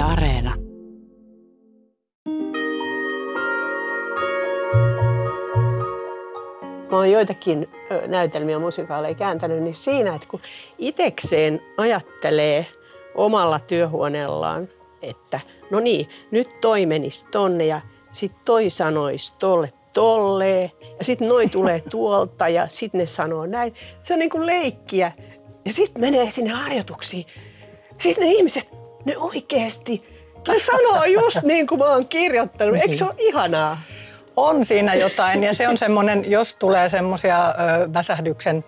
Yle Areena. Mä oon joitakin näytelmiä musikaaleja kääntänyt, niin siinä, että kun itekseen ajattelee omalla työhuoneellaan, että no niin, nyt toi menisi tonne ja sitten toi sanoisi tolle tolleen ja sitten noin tulee tuolta ja sitten ne sanoo näin. Se on niin kuin leikkiä ja sitten menee sinne harjoituksiin. Sitten ne ihmiset, ne oikeasti, ne sanoo just niin kuin mä oon kirjoittanut. Eikö se ole ihanaa? On siinä jotain ja se on semmoinen, jos tulee semmoisia väsähdyksen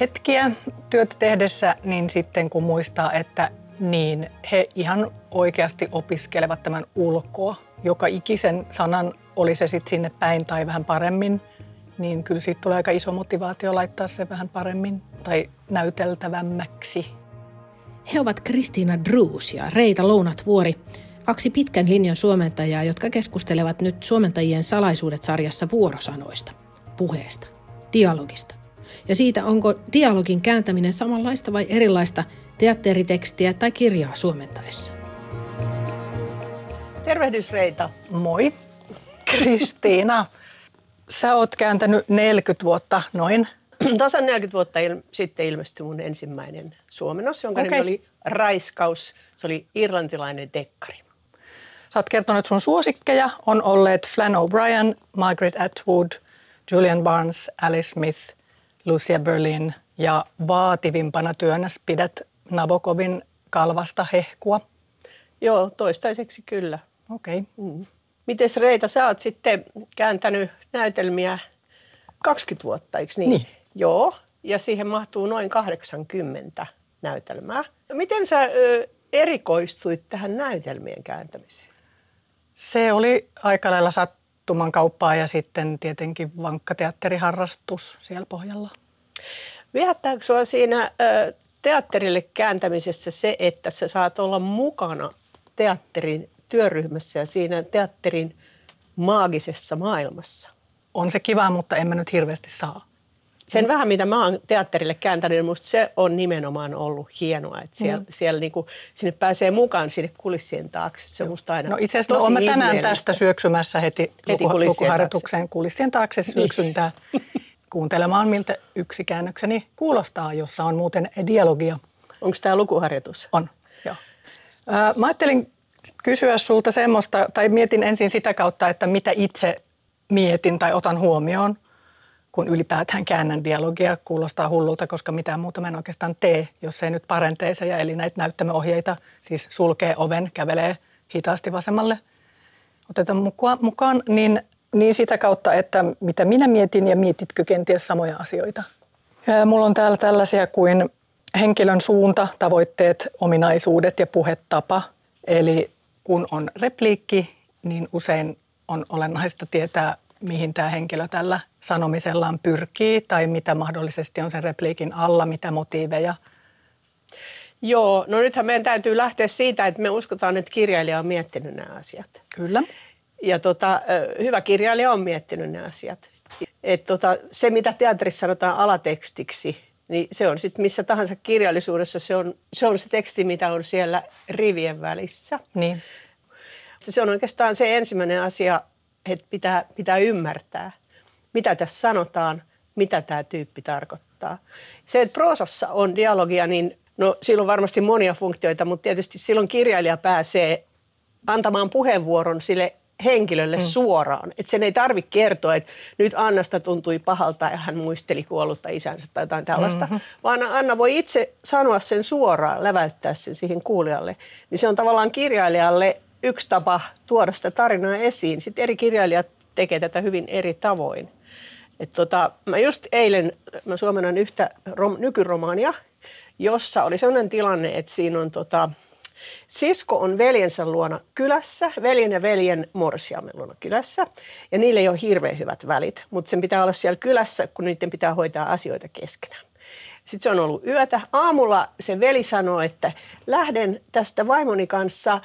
hetkiä työtä tehdessä, niin sitten kun muistaa, että niin he ihan oikeasti opiskelevat tämän ulkoa. Joka ikisen sanan, oli se sitten sinne päin tai vähän paremmin, niin kyllä siitä tulee aika iso motivaatio laittaa se vähän paremmin tai näyteltävämmäksi. He ovat Kristiina Druus ja Reita Lounat-Vuori, kaksi pitkän linjan suomentajaa, jotka keskustelevat nyt Suomentajien salaisuudet-sarjassa vuorosanoista, puheesta, dialogista. Ja siitä, onko dialogin kääntäminen samanlaista vai erilaista teatteritekstiä tai kirjaa suomentaessa. Tervehdys Reita. Moi. Kristiina. Sä oot kääntänyt 40 vuotta noin. Tasan 40 vuotta il- sitten ilmestyi mun ensimmäinen suomennos, jonka okay. nimi oli Raiskaus. Se oli irlantilainen dekkari. Sä oot kertonut, että sun suosikkeja on olleet Flann O'Brien, Margaret Atwood, Julian Barnes, Alice Smith, Lucia Berlin ja vaativimpana työnäs pidät Nabokovin kalvasta hehkua. Joo, toistaiseksi kyllä. Okei. Okay. Mm. Mites Reita, sä oot sitten kääntänyt näytelmiä 20 vuotta, eikö niin? niin? Joo, ja siihen mahtuu noin 80 näytelmää. Miten sä ö, erikoistuit tähän näytelmien kääntämiseen? Se oli aika lailla sattuman kauppaa ja sitten tietenkin vankka teatteriharrastus siellä pohjalla. Viehättääkö sinua siinä ö, teatterille kääntämisessä se, että sä saat olla mukana teatterin työryhmässä ja siinä teatterin maagisessa maailmassa? On se kiva, mutta en mä nyt hirveästi saa. Sen vähän, mitä mä oon teatterille kääntänyt, niin musta se on nimenomaan ollut hienoa, että siellä, mm. siellä niinku, sinne pääsee mukaan sinne kulissien taakse. Se on musta aina No itse asiassa no, olen tänään tästä syöksymässä heti, heti luku, kulissien lukuharjoitukseen taakse. kulissien taakse syöksyntää kuuntelemaan, miltä yksi käännökseni kuulostaa, jossa on muuten dialogia. Onko tämä lukuharjoitus? On, joo. Mä ajattelin kysyä sulta semmoista, tai mietin ensin sitä kautta, että mitä itse mietin tai otan huomioon, kun ylipäätään käännän dialogia. Kuulostaa hullulta, koska mitään muuta mä en oikeastaan tee, jos ei nyt parenteeseja, eli näitä näyttämöohjeita, siis sulkee oven, kävelee hitaasti vasemmalle, otetaan mukaan, niin, niin sitä kautta, että mitä minä mietin ja mietitkö kenties samoja asioita. Ja mulla on täällä tällaisia kuin henkilön suunta, tavoitteet, ominaisuudet ja puhetapa. Eli kun on repliikki, niin usein on olennaista tietää, mihin tämä henkilö tällä sanomisellaan pyrkii tai mitä mahdollisesti on sen repliikin alla, mitä motiiveja. Joo, no nythän meidän täytyy lähteä siitä, että me uskotaan, että kirjailija on miettinyt nämä asiat. Kyllä. Ja tota, hyvä kirjailija on miettinyt nämä asiat. Et tota, se, mitä teatterissa sanotaan alatekstiksi, niin se on sitten missä tahansa kirjallisuudessa, se on, se on se teksti, mitä on siellä rivien välissä. Niin. Se on oikeastaan se ensimmäinen asia, että pitää, pitää ymmärtää, mitä tässä sanotaan, mitä tämä tyyppi tarkoittaa. Se, että proosassa on dialogia, niin no, sillä on varmasti monia funktioita, mutta tietysti silloin kirjailija pääsee antamaan puheenvuoron sille henkilölle mm. suoraan. Että sen ei tarvitse kertoa, että nyt Annasta tuntui pahalta ja hän muisteli kuollutta isänsä tai jotain tällaista, mm-hmm. vaan Anna voi itse sanoa sen suoraan, läväyttää sen siihen kuulijalle. Niin se on tavallaan kirjailijalle yksi tapa tuoda sitä tarinaa esiin. Sitten eri kirjailijat tekee tätä hyvin eri tavoin. Et tota, mä just eilen, mä suomennan yhtä rom, nykyromaania, jossa oli sellainen tilanne, että siinä on tota, sisko on veljensä luona kylässä, veljen ja veljen morsiamen luona kylässä, ja niille ei ole hirveän hyvät välit, mutta sen pitää olla siellä kylässä, kun niiden pitää hoitaa asioita keskenään. Sitten se on ollut yötä. Aamulla se veli sanoo, että lähden tästä vaimoni kanssa,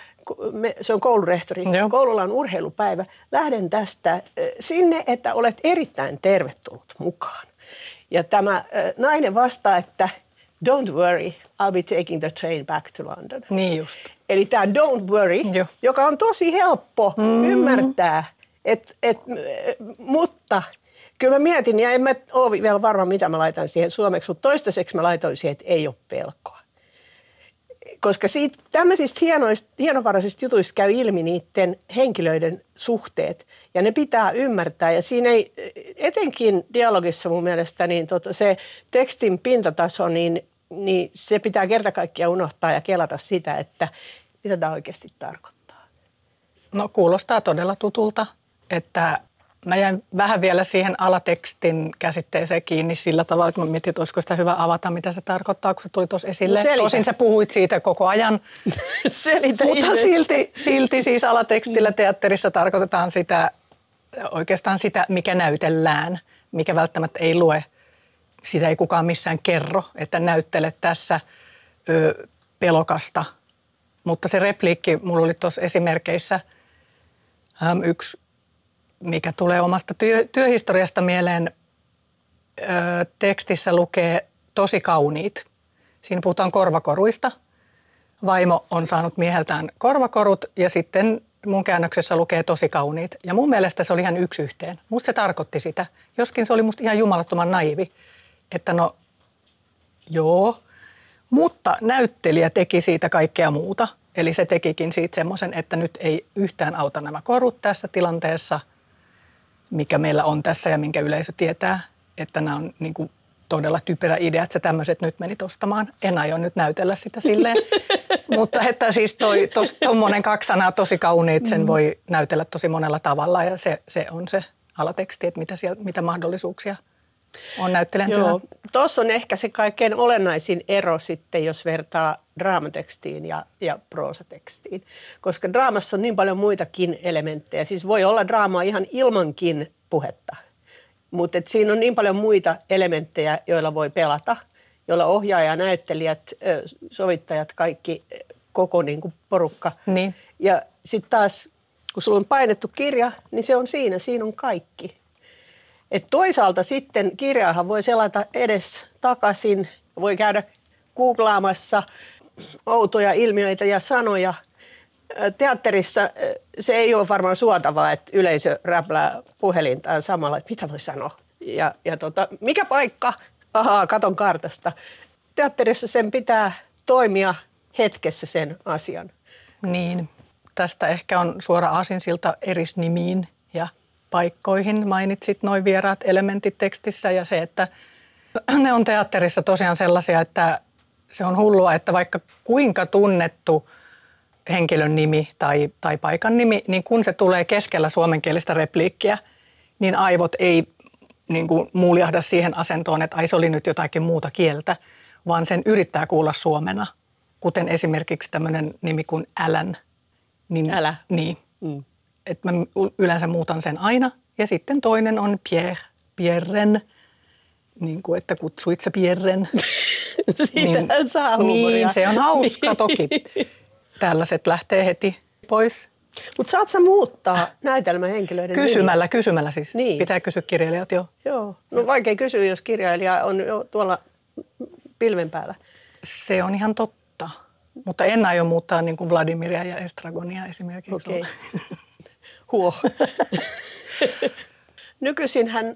se on koulurehtori, Joo. koululla on urheilupäivä, lähden tästä sinne, että olet erittäin tervetullut mukaan. Ja tämä nainen vastaa, että don't worry, I'll be taking the train back to London. Niin just. Eli tämä don't worry, Joo. joka on tosi helppo mm. ymmärtää, et, et, mutta kyllä mä mietin, ja en mä ole vielä varma, mitä mä laitan siihen suomeksi, mutta toistaiseksi mä laitoin siihen, että ei ole pelkoa. Koska siitä, tämmöisistä hienoista, hienovaraisista jutuista käy ilmi niiden henkilöiden suhteet, ja ne pitää ymmärtää. Ja siinä ei, etenkin dialogissa mun mielestä, niin tota, se tekstin pintataso, niin, niin se pitää kerta kaikkiaan unohtaa ja kelata sitä, että mitä tämä oikeasti tarkoittaa. No kuulostaa todella tutulta, että mä jäin vähän vielä siihen alatekstin käsitteeseen kiinni sillä tavalla, että mä mietin, että olisiko sitä hyvä avata, mitä se tarkoittaa, kun se tuli tuossa esille. No Tosin sä puhuit siitä koko ajan, Selitä mutta ihmeessä. silti, silti siis alatekstillä teatterissa tarkoitetaan sitä, oikeastaan sitä, mikä näytellään, mikä välttämättä ei lue. Sitä ei kukaan missään kerro, että näyttele tässä ö, pelokasta. Mutta se repliikki, mulla oli tuossa esimerkkeissä äm, yksi mikä tulee omasta työ, työhistoriasta mieleen, ö, tekstissä lukee tosi kauniit. Siinä puhutaan korvakoruista. Vaimo on saanut mieheltään korvakorut ja sitten mun käännöksessä lukee tosi kauniit. Ja mun mielestä se oli ihan yksi yhteen. Musta se tarkoitti sitä. Joskin se oli musta ihan jumalattoman naivi, että no joo. Mutta näyttelijä teki siitä kaikkea muuta. Eli se tekikin siitä semmoisen, että nyt ei yhtään auta nämä korut tässä tilanteessa – mikä meillä on tässä ja minkä yleisö tietää, että nämä on niin kuin todella typerä idea, että sä tämmöiset nyt menit ostamaan. En aio nyt näytellä sitä silleen. Mutta että siis toi, tuommoinen kaksi sanaa tosi kauniit, sen voi näytellä tosi monella tavalla ja se, se on se alateksti, että mitä, siellä, mitä mahdollisuuksia on näyttelijän Joo. Tuossa on ehkä se kaikkein olennaisin ero sitten, jos vertaa draamatekstiin ja, ja proosatekstiin. Koska draamassa on niin paljon muitakin elementtejä. Siis voi olla draamaa ihan ilmankin puhetta. Mutta siinä on niin paljon muita elementtejä, joilla voi pelata, joilla ohjaaja, näyttelijät, sovittajat, kaikki koko niin kuin porukka. Niin. Ja sitten taas, kun sulla on painettu kirja, niin se on siinä, siinä on kaikki. Et toisaalta sitten kirjaahan voi selata edes takaisin, voi käydä googlaamassa outoja ilmiöitä ja sanoja. Teatterissa se ei ole varmaan suotavaa, että yleisö räplää puhelintaan samalla, että mitä toi sanoo. Ja, ja tota, mikä paikka? Ahaa, katon kartasta. Teatterissa sen pitää toimia hetkessä sen asian. Niin, tästä ehkä on suora aasinsilta erisnimiin ja paikkoihin. Mainitsit noin vieraat elementit tekstissä ja se, että ne on teatterissa tosiaan sellaisia, että se on hullua, että vaikka kuinka tunnettu henkilön nimi tai, tai paikan nimi, niin kun se tulee keskellä suomenkielistä repliikkiä, niin aivot ei niin kuin muljahda siihen asentoon, että ai se oli nyt jotakin muuta kieltä, vaan sen yrittää kuulla suomena. Kuten esimerkiksi tämmöinen nimi kuin Älän. Niin, Älä. Niin. Mm. Et mä yleensä muutan sen aina. Ja sitten toinen on Pierre, Pierren, niin kuin että kutsuit sä Pierren. Siitä niin, saa huumoria. Niin, se on hauska toki. Tällaiset lähtee heti pois. Mutta saat sä muuttaa näytelmähenkilöiden Kysymällä, kysymällä siis. Niin. Pitää kysyä kirjailijat, joo. Joo. No vaikea kysyä, jos kirjailija on jo tuolla pilven päällä. Se on ihan totta. Mutta en aio muuttaa niin kuin Vladimiria ja Estragonia esimerkiksi. Okay. Huo. Nykyisinhän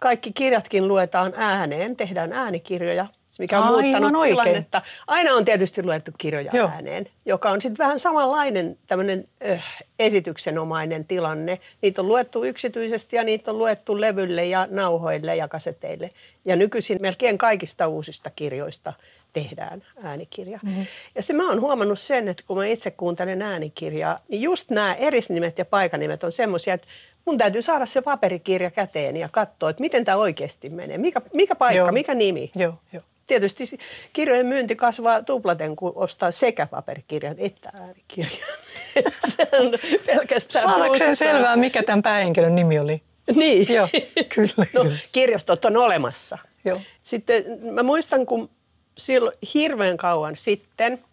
kaikki kirjatkin luetaan ääneen, tehdään äänikirjoja, mikä on Aivan muuttanut oikein. tilannetta. Aina on tietysti luettu kirjoja Joo. ääneen, joka on sitten vähän samanlainen tämmöinen äh, esityksenomainen tilanne. Niitä on luettu yksityisesti ja niitä on luettu levylle ja nauhoille ja kaseteille. Ja nykyisin melkein kaikista uusista kirjoista tehdään äänikirja. Mm-hmm. Ja se mä oon huomannut sen, että kun mä itse kuuntelen äänikirjaa, niin just nämä erisnimet ja paikanimet on semmoisia, että mun täytyy saada se paperikirja käteen ja katsoa, että miten tämä oikeasti menee. Mikä, mikä paikka, Joo. mikä nimi. Joo, joo. Tietysti kirjojen myynti kasvaa tuplaten, kun ostaa sekä paperikirjan että äänikirjan. se on pelkästään Saadakseen plussaa. selvää, mikä tämän päähenkilön nimi oli? Niin. Joo, kyllä, No, kirjastot on olemassa. Joo. Sitten mä muistan, kun silloin hirveän kauan sitten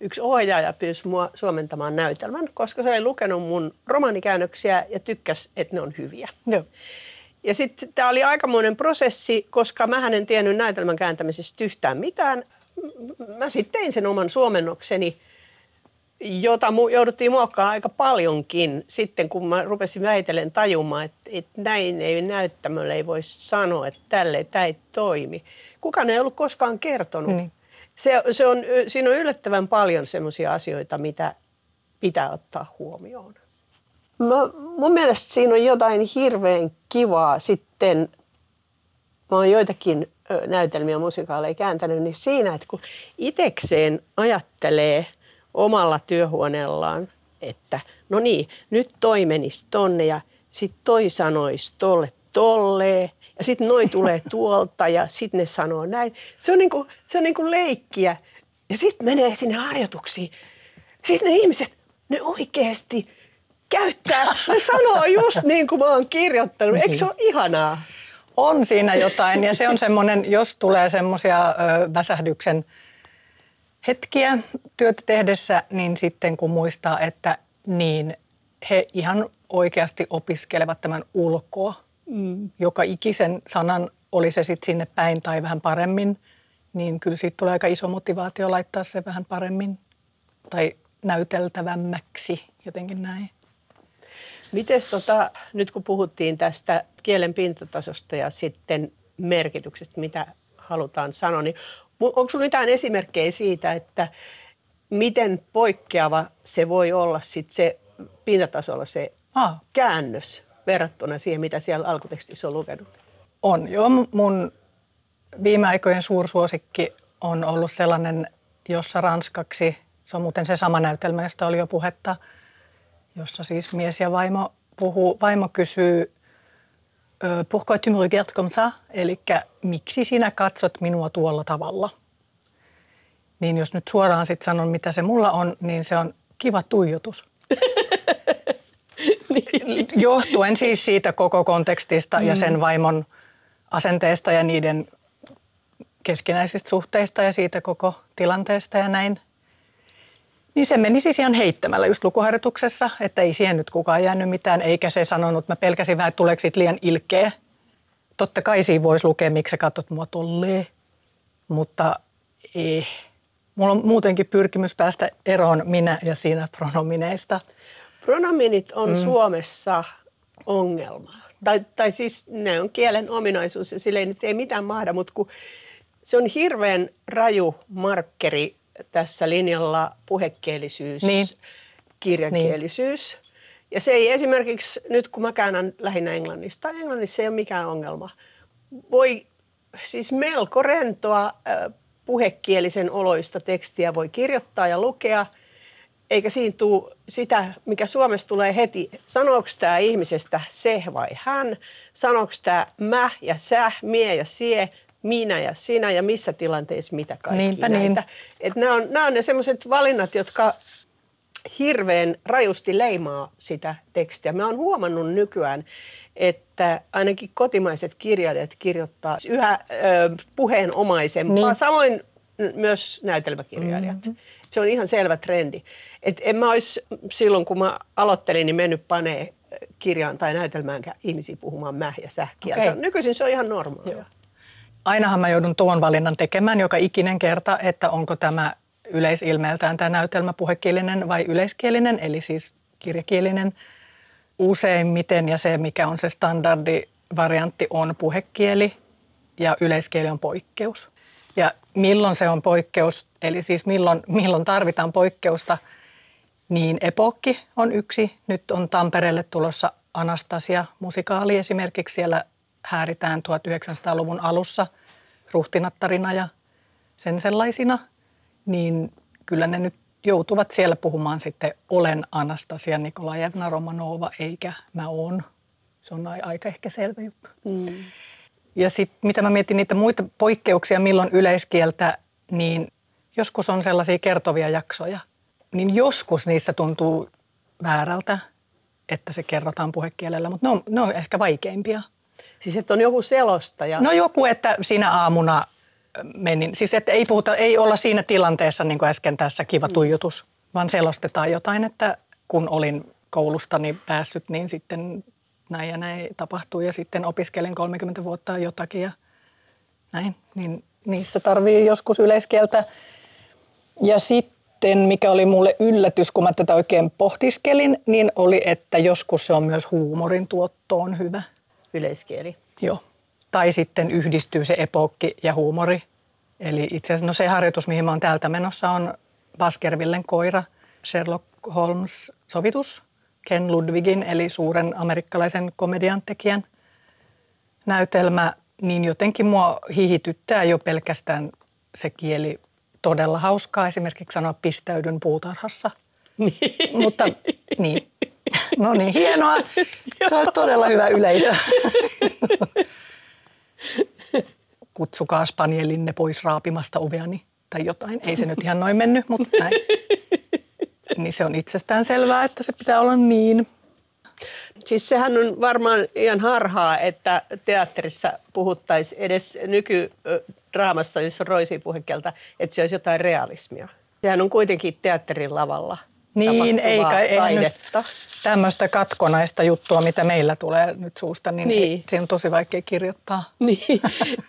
yksi ohjaaja pyysi mua suomentamaan näytelmän, koska se oli lukenut mun romaanikäännöksiä ja tykkäsi, että ne on hyviä. Joo. Ja sitten tämä oli aikamoinen prosessi, koska mä en tiennyt näytelmän kääntämisestä yhtään mitään. Mä sitten tein sen oman suomennokseni, jota jouduttiin muokkaamaan aika paljonkin sitten, kun mä rupesin väitellen tajumaan, että, että näin ei näyttämöllä ei voi sanoa, että tälle tämä ei toimi. Kukaan ei ollut koskaan kertonut. Niin. Se, se on, siinä on yllättävän paljon sellaisia asioita, mitä pitää ottaa huomioon. Mä, mun mielestä siinä on jotain hirveän kivaa sitten, mä oon joitakin näytelmiä musikaaleja kääntänyt, niin siinä, että kun itekseen ajattelee omalla työhuoneellaan, että no niin, nyt toi menisi tonne ja sitten toi sanoisi tolle tolleen ja sitten noi tulee tuolta ja sitten ne sanoo näin. Se on niinku, se on niinku leikkiä. Ja sitten menee sinne harjoituksiin. Sitten ne ihmiset, ne oikeasti käyttää, ne sanoo just niin kuin mä oon kirjoittanut. Eikö se ole ihanaa? On siinä jotain ja se on semmoinen, jos tulee semmoisia väsähdyksen hetkiä työtä tehdessä, niin sitten kun muistaa, että niin he ihan oikeasti opiskelevat tämän ulkoa mm. joka ikisen sanan, oli se sitten sinne päin tai vähän paremmin, niin kyllä siitä tulee aika iso motivaatio laittaa se vähän paremmin tai näyteltävämmäksi, jotenkin näin. Miten tota, nyt kun puhuttiin tästä kielen pintatasosta ja sitten merkityksestä, mitä halutaan sanoa, niin onko sinulla mitään esimerkkejä siitä, että miten poikkeava se voi olla sit se pintatasolla se ah. käännös verrattuna siihen, mitä siellä alkutekstissä on lukenut? On joo. Mun viime aikojen suursuosikki on ollut sellainen, jossa ranskaksi, se on muuten se sama näytelmä, josta oli jo puhetta, jossa siis mies ja vaimo puhuu, vaimo kysyy, pourquoi tu me regardes comme ça? Eli miksi sinä katsot minua tuolla tavalla? Niin jos nyt suoraan sitten sanon, mitä se mulla on, niin se on kiva tuijotus. niin. Johtuen siis siitä koko kontekstista mm. ja sen vaimon asenteesta ja niiden keskinäisistä suhteista ja siitä koko tilanteesta ja näin. Niin se meni siis ihan heittämällä just lukuharjoituksessa, että ei siihen nyt kukaan jäänyt mitään, eikä se sanonut, mä pelkäsin vähän, että tuleeko siitä liian ilkeä. Totta kai siinä voisi lukea, miksi sä katsot mua tolleen, mutta ei. Mulla on muutenkin pyrkimys päästä eroon minä ja siinä pronomineista. Pronominit on mm. Suomessa ongelma. Tai, tai siis ne on kielen ominaisuus ja sille ei nyt ei mitään mahda, mutta kun se on hirveän raju markkeri tässä linjalla puhekielisyys, niin. kirjakielisyys. Niin. Ja se ei esimerkiksi, nyt kun mä käännän lähinnä englannista, englannissa ei ole mikään ongelma. Voi siis melko rentoa puhekielisen oloista tekstiä voi kirjoittaa ja lukea – eikä siinä tule sitä, mikä Suomessa tulee heti. Sanooko tämä ihmisestä se vai hän? Sanooko tämä mä ja sä, mie ja sie, minä ja sinä ja missä tilanteissa mitä kaikki Niinpä näitä. Niin. Et nämä, on, nämä on ne sellaiset valinnat, jotka hirveän rajusti leimaa sitä tekstiä. Mä oon huomannut nykyään, että ainakin kotimaiset kirjailijat kirjoittaa yhä ö, puheenomaisempaa, niin. samoin myös näytelmäkirjailijat. Mm-hmm. Se on ihan selvä trendi. Et en mä olisi silloin, kun mä aloittelin, niin mennyt panee kirjaan tai näytelmään ihmisiä puhumaan mä ja sä Okay. Nykyisin se on ihan normaalia. Joo. Ainahan mä joudun tuon valinnan tekemään joka ikinen kerta, että onko tämä yleisilmeeltään tämä näytelmä puhekielinen vai yleiskielinen, eli siis kirjakielinen. Useimmiten ja se, mikä on se standardivariantti, on puhekieli ja yleiskieli on poikkeus. Ja milloin se on poikkeus, eli siis milloin, milloin tarvitaan poikkeusta, niin Epokki on yksi. Nyt on Tampereelle tulossa Anastasia-musikaali esimerkiksi. Siellä hääritään 1900-luvun alussa ruhtinattarina ja sen sellaisina. Niin kyllä ne nyt joutuvat siellä puhumaan sitten olen Anastasia Nikolajevna Romanova, eikä mä oon. Se on aika ehkä selvä juttu. Mm. Ja sitten mitä mä mietin niitä muita poikkeuksia, milloin yleiskieltä, niin joskus on sellaisia kertovia jaksoja, niin joskus niissä tuntuu väärältä, että se kerrotaan puhekielellä, mutta ne on, ne on ehkä vaikeimpia. Siis että on joku selostaja? No joku, että siinä aamuna menin, siis että ei, puhuta, ei olla siinä tilanteessa niin kuin äsken tässä kiva mm. tuijotus, vaan selostetaan jotain, että kun olin koulustani päässyt, niin sitten näin ja näin tapahtuu ja sitten opiskelen 30 vuotta jotakin ja näin, niin niissä tarvii joskus yleiskieltä. Ja sitten, mikä oli mulle yllätys, kun mä tätä oikein pohdiskelin, niin oli, että joskus se on myös huumorin tuottoon hyvä. Yleiskieli. Joo. Tai sitten yhdistyy se epokki ja huumori. Eli itse asiassa no se harjoitus, mihin mä oon täältä menossa, on Baskervillen koira, Sherlock Holmes sovitus, Ken Ludwigin, eli suuren amerikkalaisen komediantekijän näytelmä, niin jotenkin mua hihityttää jo pelkästään se kieli todella hauskaa. Esimerkiksi sanoa pistäydyn puutarhassa. Niin. Mutta niin. No niin, hienoa. Se on todella hyvä yleisö. Kutsukaa spanielinne pois raapimasta oveani tai jotain. Ei se nyt ihan noin mennyt, mutta näin. Niin se on itsestään selvää, että se pitää olla niin. Siis sehän on varmaan ihan harhaa, että teatterissa puhuttaisiin edes nykydraamassa, jossa on roisi puhekelta, että se olisi jotain realismia. Sehän on kuitenkin teatterin lavalla niin, eikä ei nyt tämmöistä katkonaista juttua, mitä meillä tulee nyt suusta, niin, niin. se on tosi vaikea kirjoittaa. Niin.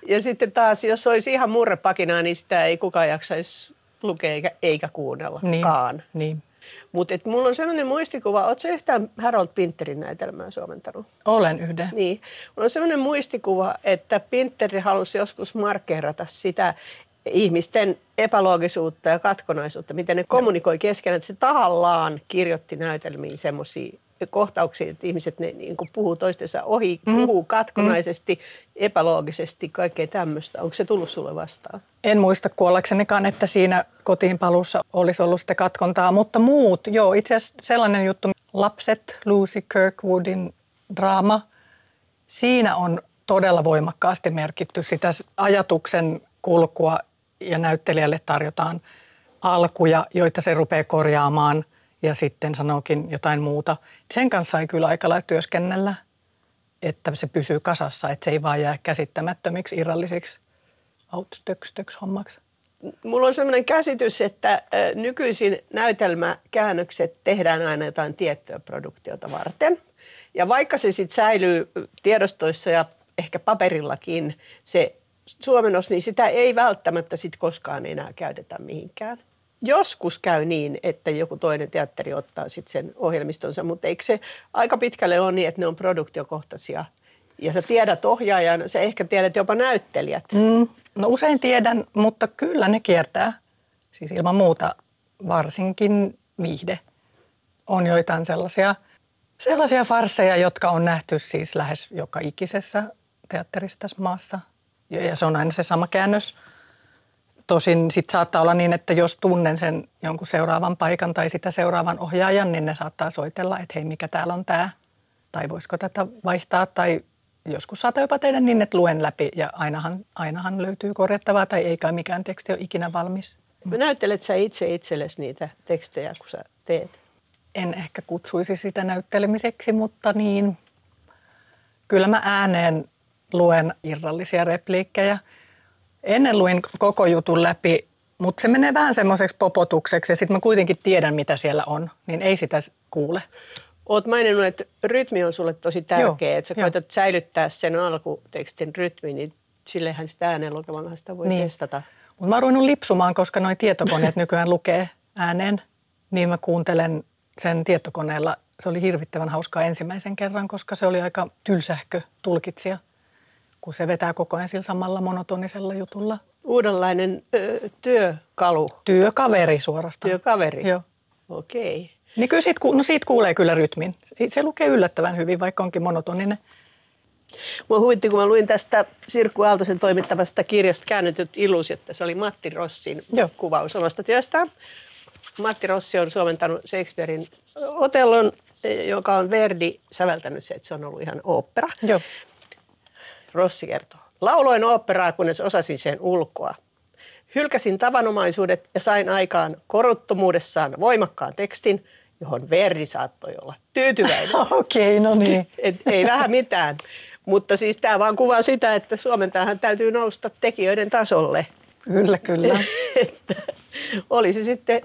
Ja sitten taas, jos olisi ihan murrepakinaa, niin sitä ei kukaan jaksaisi lukea eikä, eikä kuunnellakaan. Niin. niin. Mutta mulla on sellainen muistikuva, ootko yhtään Harold Pinterin näytelmää suomentanut? Olen yhden. Niin. Mulla on sellainen muistikuva, että Pinteri halusi joskus markkeerata sitä, ihmisten epäloogisuutta ja katkonaisuutta, miten ne kommunikoi keskenään, että se tahallaan kirjoitti näytelmiin semmoisia kohtauksia, että ihmiset ne niin kuin puhuu toistensa ohi, mm. puhuu katkonaisesti, mm. epäloogisesti, kaikkea tämmöistä. Onko se tullut sulle vastaan? En muista kuollaksenikaan, että siinä kotiinpalussa olisi ollut sitä katkontaa, mutta muut, joo, itse asiassa sellainen juttu, Lapset, Lucy Kirkwoodin draama, siinä on todella voimakkaasti merkitty sitä ajatuksen kulkua ja näyttelijälle tarjotaan alkuja, joita se rupeaa korjaamaan ja sitten sanookin jotain muuta. Sen kanssa ei kyllä aika lailla työskennellä, että se pysyy kasassa, että se ei vaan jää käsittämättömiksi irrallisiksi outstökstöks hommaksi. Mulla on sellainen käsitys, että nykyisin näytelmäkäännökset tehdään aina jotain tiettyä produktiota varten. Ja vaikka se sitten säilyy tiedostoissa ja ehkä paperillakin se suomennos, niin sitä ei välttämättä sit koskaan enää käytetä mihinkään. Joskus käy niin, että joku toinen teatteri ottaa sit sen ohjelmistonsa, mutta eikö se aika pitkälle ole niin, että ne on produktiokohtaisia ja sä tiedät ohjaajan, sä ehkä tiedät jopa näyttelijät. Mm, no usein tiedän, mutta kyllä ne kiertää. Siis ilman muuta varsinkin viihde. On joitain sellaisia, sellaisia farsseja, jotka on nähty siis lähes joka ikisessä teatterissa tässä maassa ja se on aina se sama käännös. Tosin sitten saattaa olla niin, että jos tunnen sen jonkun seuraavan paikan tai sitä seuraavan ohjaajan, niin ne saattaa soitella, että hei, mikä täällä on tämä, tai voisiko tätä vaihtaa, tai joskus saattaa jopa tehdä niin, että luen läpi ja ainahan, ainahan löytyy korjattavaa tai ei kai mikään teksti ole ikinä valmis. Näyttelet sä itse itsellesi niitä tekstejä, kun sä teet? En ehkä kutsuisi sitä näyttelemiseksi, mutta niin, kyllä mä ääneen luen irrallisia repliikkejä. Ennen luin koko jutun läpi, mutta se menee vähän semmoiseksi popotukseksi ja sitten mä kuitenkin tiedän, mitä siellä on, niin ei sitä kuule. Olet maininnut, että rytmi on sulle tosi tärkeä, että sä jo. koetat säilyttää sen alkutekstin rytmin, niin sillehän sitä ääneen lukemalla sitä voi niin. testata. Mutta mä oon ruvennut lipsumaan, koska nuo tietokoneet nykyään lukee ääneen, niin mä kuuntelen sen tietokoneella. Se oli hirvittävän hauskaa ensimmäisen kerran, koska se oli aika tylsähkö tulkitsija kun se vetää koko ajan sillä samalla monotonisella jutulla. Uudenlainen ö, työkalu. Työkaveri suorastaan. Työkaveri. Joo. Okei. Okay. Niin kyllä siitä, no siitä kuulee kyllä rytmin. Se lukee yllättävän hyvin, vaikka onkin monotoninen. Mua huvitti, kun mä luin tästä Sirkku Aaltosen toimittamasta kirjasta Käännetyt illuusiot. Se oli Matti Rossin Joo. kuvaus omasta työstään. Matti Rossi on suomentanut Shakespearein Otellon, joka on Verdi säveltänyt se, että se on ollut ihan opera. Joo. Rossi kertoo. Lauloin oopperaa, kunnes osasin sen ulkoa. Hylkäsin tavanomaisuudet ja sain aikaan koruttomuudessaan voimakkaan tekstin, johon Verdi saattoi olla tyytyväinen. Okei, okay, no niin. Et, ei vähän mitään. Mutta siis tämä vaan kuvaa sitä, että Suomen tähän täytyy nousta tekijöiden tasolle. Kyllä, kyllä. oli se sitten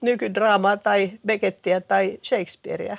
nykydraamaa tai Beckettiä tai Shakespeareä.